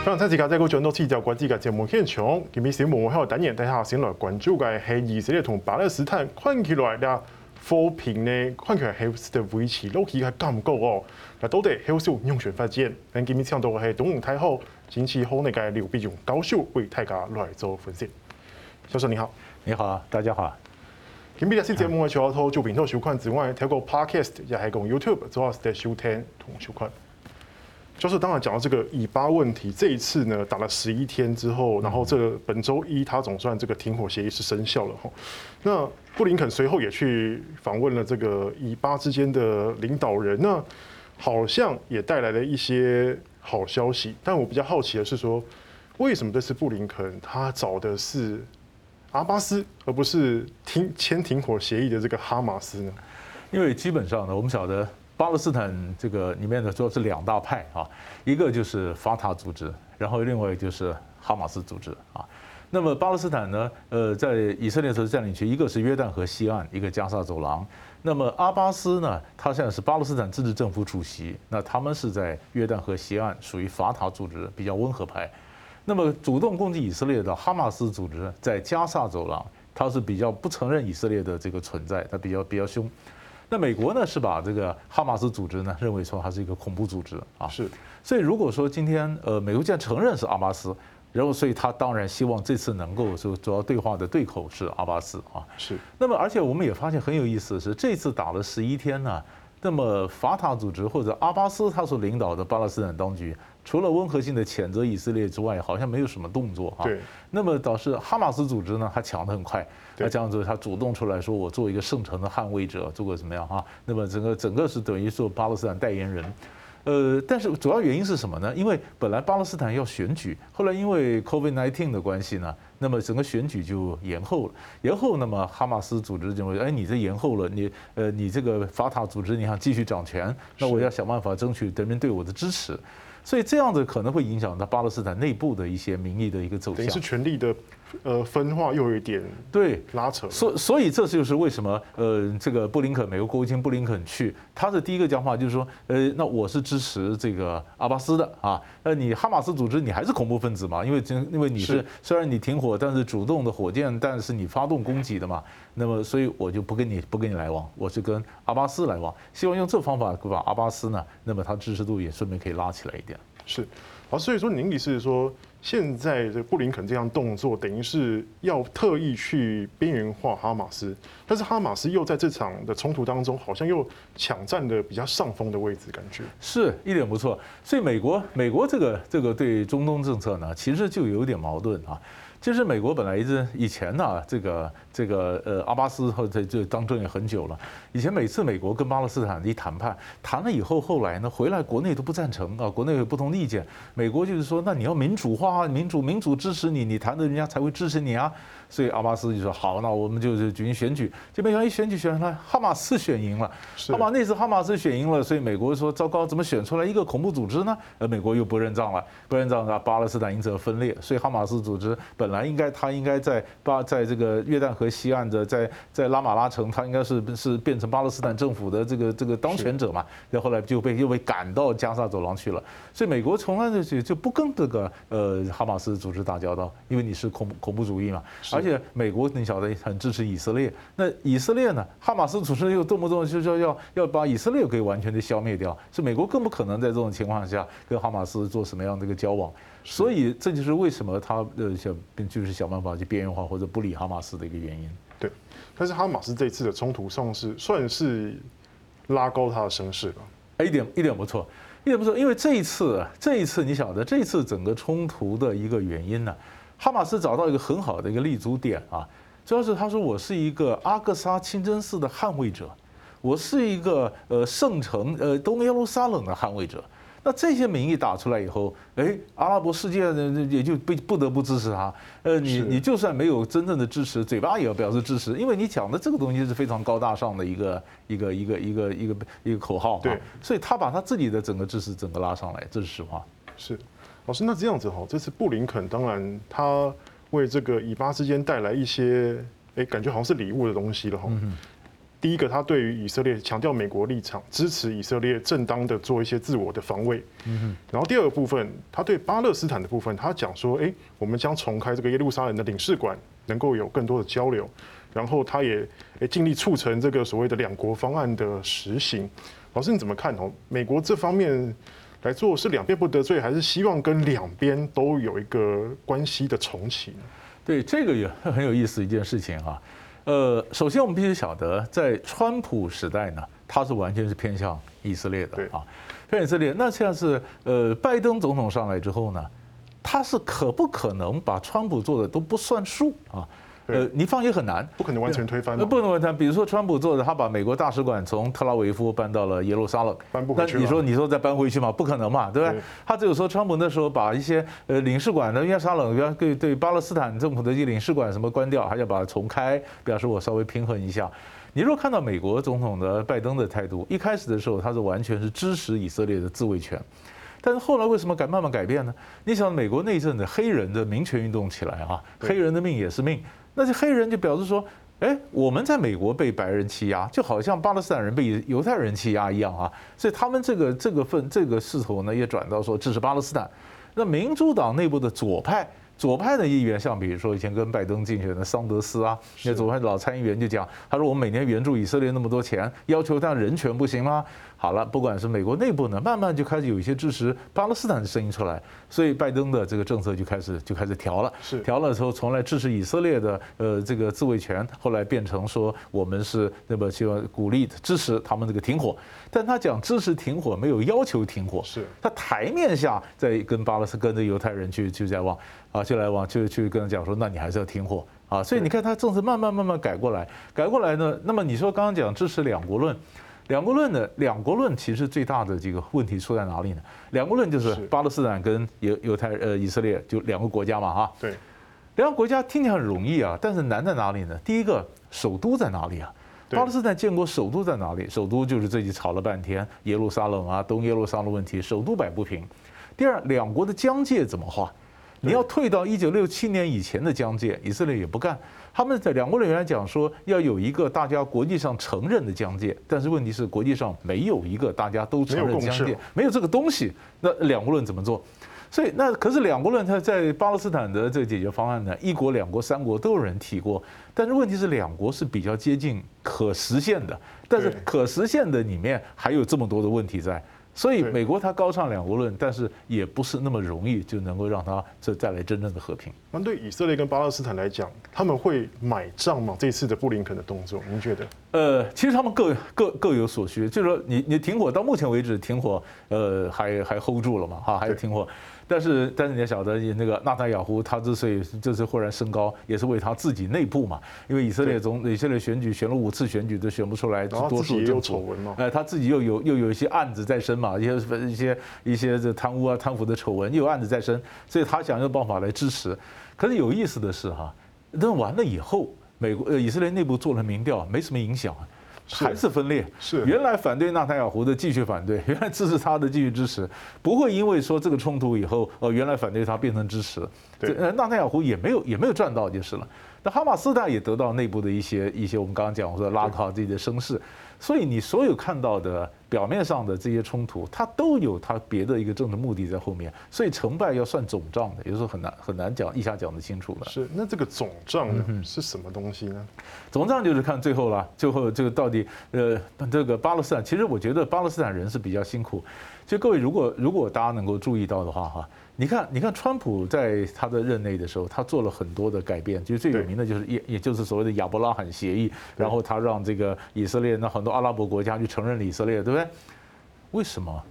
非常谢谢大家继续到《七条国际》嘅节目现场。今日新闻还有单元，大家先来关注嘅系以色列同巴勒斯坦看起来咧和平呢，看起来系的维持落去系咁高哦。那到底系有咩样发展？咱今日请到嘅系东吴太后经济学那个刘必荣教授为大家来做分析。教授你好，你好，大家好。今日呢期节目嘅除咗做平头收看之外，透过 Podcast 也系讲 YouTube 主要是在收听同收看。就是当然讲到这个以巴问题，这一次呢打了十一天之后，然后这个本周一他总算这个停火协议是生效了哈。那布林肯随后也去访问了这个以巴之间的领导人，那好像也带来了一些好消息。但我比较好奇的是说，为什么这次布林肯他找的是阿巴斯，而不是停签停火协议的这个哈马斯呢？因为基本上呢，我们晓得。巴勒斯坦这个里面的说是两大派啊，一个就是法塔组织，然后另外就是哈马斯组织啊。那么巴勒斯坦呢，呃，在以色列所占领区，一个是约旦河西岸，一个加萨走廊。那么阿巴斯呢，他现在是巴勒斯坦自治政府主席，那他们是在约旦河西岸，属于法塔组织，比较温和派。那么主动攻击以色列的哈马斯组织在加萨走廊，他是比较不承认以色列的这个存在，他比较比较凶。那美国呢，是把这个哈马斯组织呢认为说它是一个恐怖组织啊，是。所以如果说今天呃美国既然承认是阿巴斯，然后所以他当然希望这次能够说主要对话的对口是阿巴斯啊，是。那么而且我们也发现很有意思的是，这次打了十一天呢，那么法塔组织或者阿巴斯他所领导的巴勒斯坦当局，除了温和性的谴责以色列之外，好像没有什么动作啊。对。那么导致哈马斯组织呢，他抢得很快。那这样子，他主动出来说：“我做一个圣城的捍卫者，做个怎么样啊？”那么整个整个是等于说巴勒斯坦代言人，呃，但是主要原因是什么呢？因为本来巴勒斯坦要选举，后来因为 COVID-19 的关系呢，那么整个选举就延后了。延后，那么哈马斯组织认为：“哎，你这延后了，你呃，你这个法塔组织你想继续掌权，那我要想办法争取人民对我的支持。”所以这样子可能会影响到巴勒斯坦内部的一些民意的一个走向。等于是权力的。呃，分化又有一点对拉扯，所所以这就是为什么呃，这个布林肯美国国务卿布林肯去，他的第一个讲话就是说，呃，那我是支持这个阿巴斯的啊，那你哈马斯组织你还是恐怖分子嘛？因为因为你是虽然你停火，但是主动的火箭，但是你发动攻击的嘛，那么所以我就不跟你不跟你来往，我是跟阿巴斯来往，希望用这方法把阿巴斯呢，那么他支持度也顺便可以拉起来一点。是，啊，所以说您意思是说。现在这布林肯这样动作，等于是要特意去边缘化哈马斯，但是哈马斯又在这场的冲突当中，好像又抢占的比较上风的位置，感觉是一点不错。所以美国美国这个这个对中东政策呢，其实就有点矛盾啊。其实美国本来一直以前呢，这个这个呃阿巴斯或者就当政也很久了。以前每次美国跟巴勒斯坦一谈判，谈了以后，后来呢回来国内都不赞成啊，国内有不同的意见。美国就是说，那你要民主化，民主民主支持你，你谈的人家才会支持你啊。所以阿巴斯就说好，那我们就是举行选举。就没想到一选举选出来，哈马斯选赢了。哈马那次哈马斯选赢了，所以美国说糟糕，怎么选出来一个恐怖组织呢？呃美国又不认账了，不认账，那巴勒斯坦因此而分裂。所以哈马斯组织本来应该他应该在巴在这个约旦河西岸的在在拉马拉城，他应该是是变成巴勒斯坦政府的这个这个当权者嘛。然后后来就被又被赶到加沙走廊去了。所以美国从来就就不跟这个呃哈马斯组织打交道，因为你是恐恐怖主义嘛。而且美国你晓得很支持以色列，那以色列呢？哈马斯组织又动不动就说要要把以色列给完全的消灭掉，是美国更不可能在这种情况下跟哈马斯做什么样的一个交往。所以这就是为什么他呃想就是想办法去边缘化或者不理哈马斯的一个原因。对，但是哈马斯这次的冲突算是算是拉高他的声势吧？哎，一点一点不错，一点不错，因为这一次这一次你晓得这一次整个冲突的一个原因呢？哈马斯找到一个很好的一个立足点啊，主要是他说，我是一个阿克萨清真寺的捍卫者，我是一个呃圣城呃东耶路撒冷的捍卫者。那这些名义打出来以后，哎，阿拉伯世界呢也就不不得不支持他。呃，你你就算没有真正的支持，嘴巴也要表示支持，因为你讲的这个东西是非常高大上的一个一个一个一个一个一个口号。对，所以他把他自己的整个支持整个拉上来，这是实话。是。老师，那这样子哈，这次布林肯当然他为这个以巴之间带来一些，哎，感觉好像是礼物的东西了哈。第一个，他对于以色列强调美国立场，支持以色列正当的做一些自我的防卫。嗯，然后第二个部分，他对巴勒斯坦的部分，他讲说，哎，我们将重开这个耶路撒冷的领事馆，能够有更多的交流。然后他也诶尽力促成这个所谓的两国方案的实行。老师你怎么看哦？美国这方面来做是两边不得罪，还是希望跟两边都有一个关系的重启？对，这个也很有意思一件事情啊。呃，首先我们必须晓得，在川普时代呢，他是完全是偏向以色列的啊，偏以色列。那现在是呃，拜登总统上来之后呢，他是可不可能把川普做的都不算数啊？呃，你放也很难，不可能完全推翻。那，不能完全。比如说，川普做的，他把美国大使馆从特拉维夫搬到了耶路撒冷，搬不回去。那你说，你说再搬回去吗？不可能嘛，对不对？他只有说，川普那时候把一些呃领事馆的耶路撒冷，比方对对巴勒斯坦政府的一些领事馆什么关掉，还要把它重开，表示我稍微平衡一下。你若看到美国总统的拜登的态度，一开始的时候他是完全是支持以色列的自卫权，但是后来为什么改慢慢改变呢？你想，美国那阵的黑人的民权运动起来啊，黑人的命也是命。那些黑人就表示说，哎，我们在美国被白人欺压，就好像巴勒斯坦人被犹太人欺压一样啊，所以他们这个这个份这个势头呢，也转到说支持巴勒斯坦。那民主党内部的左派。左派的议员，像比如说以前跟拜登竞选的桑德斯啊，那左派的老参议员就讲，他说我们每年援助以色列那么多钱，要求他人权不行吗？好了，不管是美国内部呢，慢慢就开始有一些支持巴勒斯坦的声音出来，所以拜登的这个政策就开始就开始调了，是调了之后，从来支持以色列的呃这个自卫权，后来变成说我们是那么希望鼓励支持他们这个停火，但他讲支持停火，没有要求停火，是他台面下在跟巴勒斯跟着犹太人去去在往。啊，就来往就去跟他讲说，那你还是要停火啊！所以你看他政策慢慢慢慢改过来，改过来呢。那么你说刚刚讲支持两国论，两国论呢？两国论其实最大的这个问题出在哪里呢？两国论就是巴勒斯坦跟犹犹太呃以色列就两个国家嘛哈。对，两个国家听起来很容易啊，但是难在哪里呢？第一个首都在哪里啊？巴勒斯坦建国首都在哪里？首都就是自己吵了半天耶路撒冷啊，东耶路撒冷问题，首都摆不平。第二，两国的疆界怎么画？你要退到一九六七年以前的疆界，以色列也不干。他们在两国人员来讲说要有一个大家国际上承认的疆界，但是问题是国际上没有一个大家都承认的疆界，没有这个东西，那两国论怎么做？所以那可是两国论，它在巴勒斯坦的这个解决方案呢，一国、两国、三国都有人提过，但是问题是两国是比较接近可实现的，但是可实现的里面还有这么多的问题在。所以美国它高唱两国论，但是也不是那么容易就能够让它这带来真正的和平。那对以色列跟巴勒斯坦来讲，他们会买账吗？这次的布林肯的动作，您觉得？呃，其实他们各各各有所需。就是说，你你停火到目前为止停火，呃，还还 hold 住了嘛？哈，还有停火。但是，但是你要晓得，那个纳坦雅胡他之所以这次忽然升高，也是为他自己内部嘛。因为以色列总以色列选举选了五次选举都选不出来多数政府，哎，他自己又有又有一些案子在身嘛，一些一些一些这贪污啊贪腐的丑闻又有案子在身，所以他想用办法来支持。可是有意思的是哈，那完了以后，美国呃以色列内部做了民调，没什么影响。还是分裂，是。原来反对纳塔雅胡的继续反对，原来支持他的继续支持，不会因为说这个冲突以后，呃，原来反对他变成支持，对，纳塔雅胡也没有也没有赚到就是了。那哈马斯大也得到内部的一些一些我们刚刚讲我说拉垮自己的声势，所以你所有看到的。表面上的这些冲突，它都有它别的一个政治目的在后面，所以成败要算总账的，有时候很难很难讲一下讲得清楚的。是，那这个总账呢是什么东西呢？总账就是看最后了，最后这个到底呃，这个巴勒斯坦，其实我觉得巴勒斯坦人是比较辛苦。就各位如果如果大家能够注意到的话哈。你看，你看，川普在他的任内的时候，他做了很多的改变。其实最有名的就是也也就是所谓的亚伯拉罕协议，然后他让这个以色列那很多阿拉伯国家去承认以色列，对不对？为什么？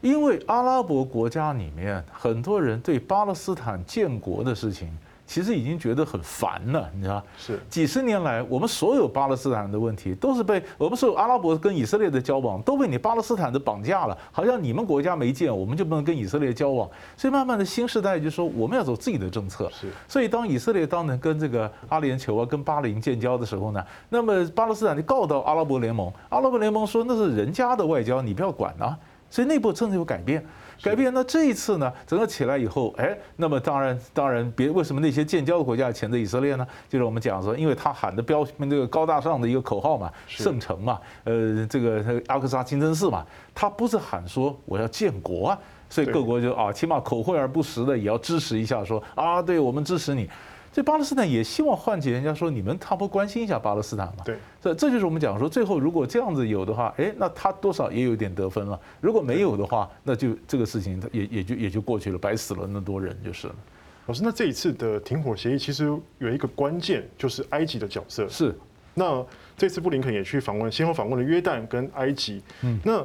因为阿拉伯国家里面很多人对巴勒斯坦建国的事情。其实已经觉得很烦了，你知道是几十年来，我们所有巴勒斯坦的问题都是被我们所有阿拉伯跟以色列的交往都被你巴勒斯坦的绑架了，好像你们国家没建，我们就不能跟以色列交往。所以慢慢的新时代就说我们要走自己的政策。是，所以当以色列当年跟这个阿联酋啊、跟巴林建交的时候呢，那么巴勒斯坦就告到阿拉伯联盟，阿拉伯联盟说那是人家的外交，你不要管啊。所以内部政策有改变。改变。那这一次呢，整个起来以后，哎，那么当然当然别为什么那些建交的国家谴责以色列呢？就是我们讲说，因为他喊的标那个高大上的一个口号嘛，圣城嘛，呃，这个阿克萨清真寺嘛，他不是喊说我要建国啊，所以各国就啊，起码口惠而不实的也要支持一下说，说啊，对我们支持你。这巴勒斯坦也希望唤起人家说，你们差不多关心一下巴勒斯坦嘛？对，这这就是我们讲说，最后如果这样子有的话，哎，那他多少也有点得分了。如果没有的话，那就这个事情也也就也就过去了，白死了那么多人就是了。老师，那这一次的停火协议其实有一个关键，就是埃及的角色。是，那这次布林肯也去访问，先后访问了约旦跟埃及。嗯，那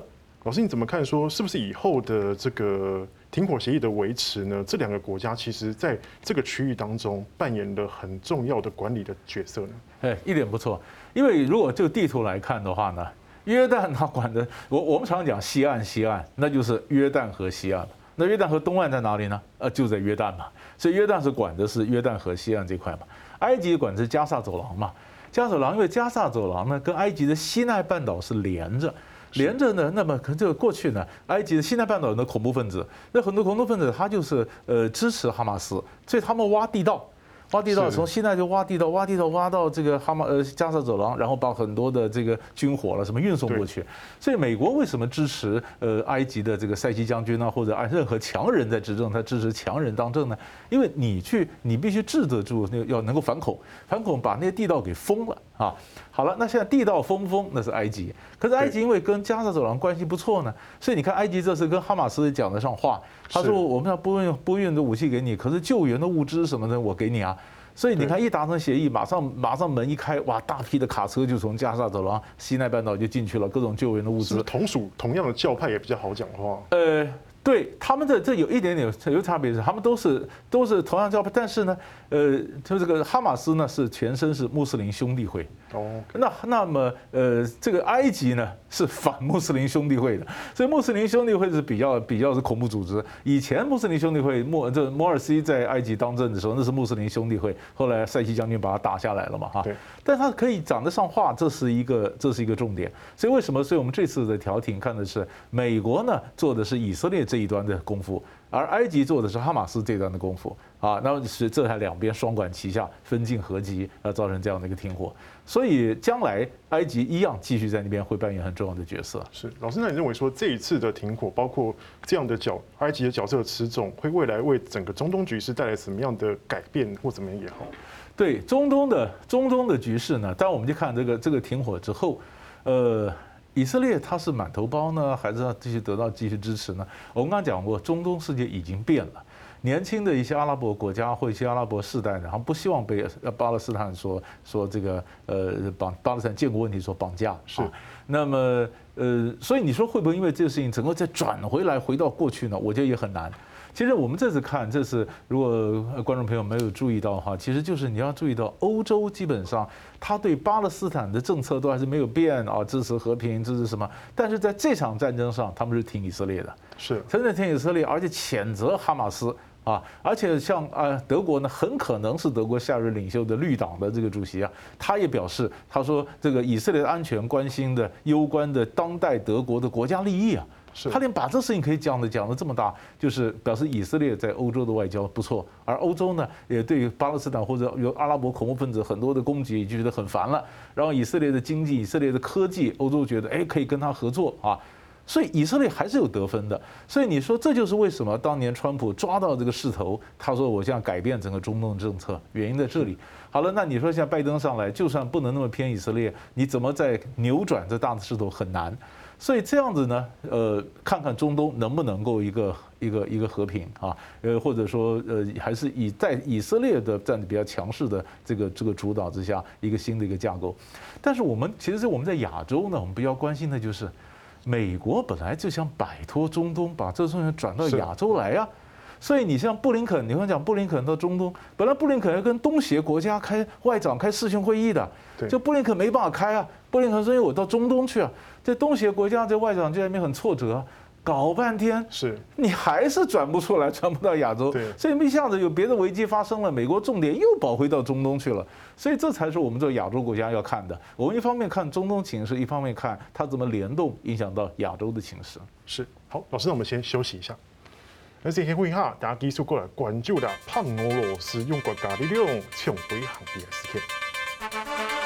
老师你怎么看？说是不是以后的这个？停火协议的维持呢，这两个国家其实在这个区域当中扮演了很重要的管理的角色呢。哎，一点不错。因为如果就地图来看的话呢，约旦它管的，我我们常常讲西岸，西岸那就是约旦河西岸。那约旦河东岸在哪里呢？呃，就在约旦嘛。所以约旦是管的是约旦河西岸这块嘛。埃及管的是加萨走廊嘛。加萨走廊因为加萨走廊呢跟埃及的西奈半岛是连着。连着呢，那么可能这个过去呢，埃及的西奈半岛的恐怖分子，那很多恐怖分子他就是呃支持哈马斯，所以他们挖地道。挖地道，从西奈就挖地道，挖地道挖到这个哈马呃加沙走廊，然后把很多的这个军火了什么运送过去。所以美国为什么支持呃埃及的这个塞西将军呢？或者按 任何强人在执政，他支持强人当政呢？因为你去，你必须治得住，那要能够反恐，反恐把那些地道给封了啊。好了，那现在地道封不封那是埃及，可是埃及因为跟加沙走廊关系不错呢，所以你看埃及这次跟哈马斯讲得上话。他说：“我们要不运不运的武器给你，可是救援的物资什么的我给你啊。所以你看，一达成协议，马上马上门一开，哇，大批的卡车就从加沙走廊、西奈半岛就进去了，各种救援的物资。同属同样的教派也比较好讲话。呃，对，他们的这有一点点有差别是，他们都是都是同样教派，但是呢，呃，就这个哈马斯呢是前身是穆斯林兄弟会。”哦，那那么呃，这个埃及呢是反穆斯林兄弟会的，所以穆斯林兄弟会是比较比较是恐怖组织。以前穆斯林兄弟会莫这摩尔西在埃及当政的时候，那是穆斯林兄弟会，后来塞西将军把他打下来了嘛哈。对。但他可以讲得上话，这是一个这是一个重点。所以为什么？所以我们这次的调停看的是美国呢做的是以色列这一端的功夫，而埃及做的是哈马斯这端的功夫啊。那么是这还两边双管齐下，分进合击，而造成这样的一个停火。所以将来埃及一样继续在那边会扮演很重要的角色。是老师，那你认为说这一次的停火，包括这样的角埃及的角色持重，会未来为整个中东局势带来什么样的改变或怎么样也好？对中东的中东的局势呢？当然我们就看这个这个停火之后，呃，以色列它是满头包呢，还是要继续得到继续支持呢？我们刚刚讲过，中东世界已经变了。年轻的一些阿拉伯国家或一些阿拉伯世代，然后不希望被巴勒斯坦说说这个呃绑巴勒斯坦建国问题所绑架是，那么呃所以你说会不会因为这个事情整个再转回来回到过去呢？我觉得也很难。其实我们这次看，这次如果观众朋友没有注意到的话，其实就是你要注意到欧洲基本上他对巴勒斯坦的政策都还是没有变啊，支持和平，支持什么？但是在这场战争上，他们是挺以色列的，是真的挺以色列，而且谴责哈马斯。啊，而且像啊，德国呢，很可能是德国下任领袖的绿党的这个主席啊，他也表示，他说这个以色列的安全关心的攸关的当代德国的国家利益啊，他连把这事情可以讲的讲的这么大，就是表示以色列在欧洲的外交不错，而欧洲呢，也对于巴勒斯坦或者有阿拉伯恐怖分子很多的攻击就觉得很烦了，然后以色列的经济、以色列的科技，欧洲觉得哎可以跟他合作啊。所以以色列还是有得分的，所以你说这就是为什么当年川普抓到这个势头，他说我想改变整个中东政策，原因在这里。好了，那你说像拜登上来，就算不能那么偏以色列，你怎么再扭转这大的势头很难。所以这样子呢，呃，看看中东能不能够一个一个一个和平啊，呃，或者说呃，还是以在以色列的站得比较强势的这个这个主导之下，一个新的一个架构。但是我们其实我们在亚洲呢，我们比较关心的就是。美国本来就想摆脱中东，把这东西转到亚洲来呀，所以你像布林肯，你会讲布林肯到中东，本来布林肯要跟东协国家开外长开视讯会议的，就布林肯没办法开啊，布林肯说因为我到中东去啊，这东协国家这外长就在那边很挫折。搞半天是，你还是转不出来，转不到亚洲，所以一下子有别的危机发生了，美国重点又跑回到中东去了，所以这才是我们这亚洲国家要看的。我们一方面看中东情势，一方面看它怎么联动影响到亚洲的情势。是，好，老师，那我们先休息一下。而且会下大家继续过来关注啦，怕俄罗斯用国家力量抢回航机的事件。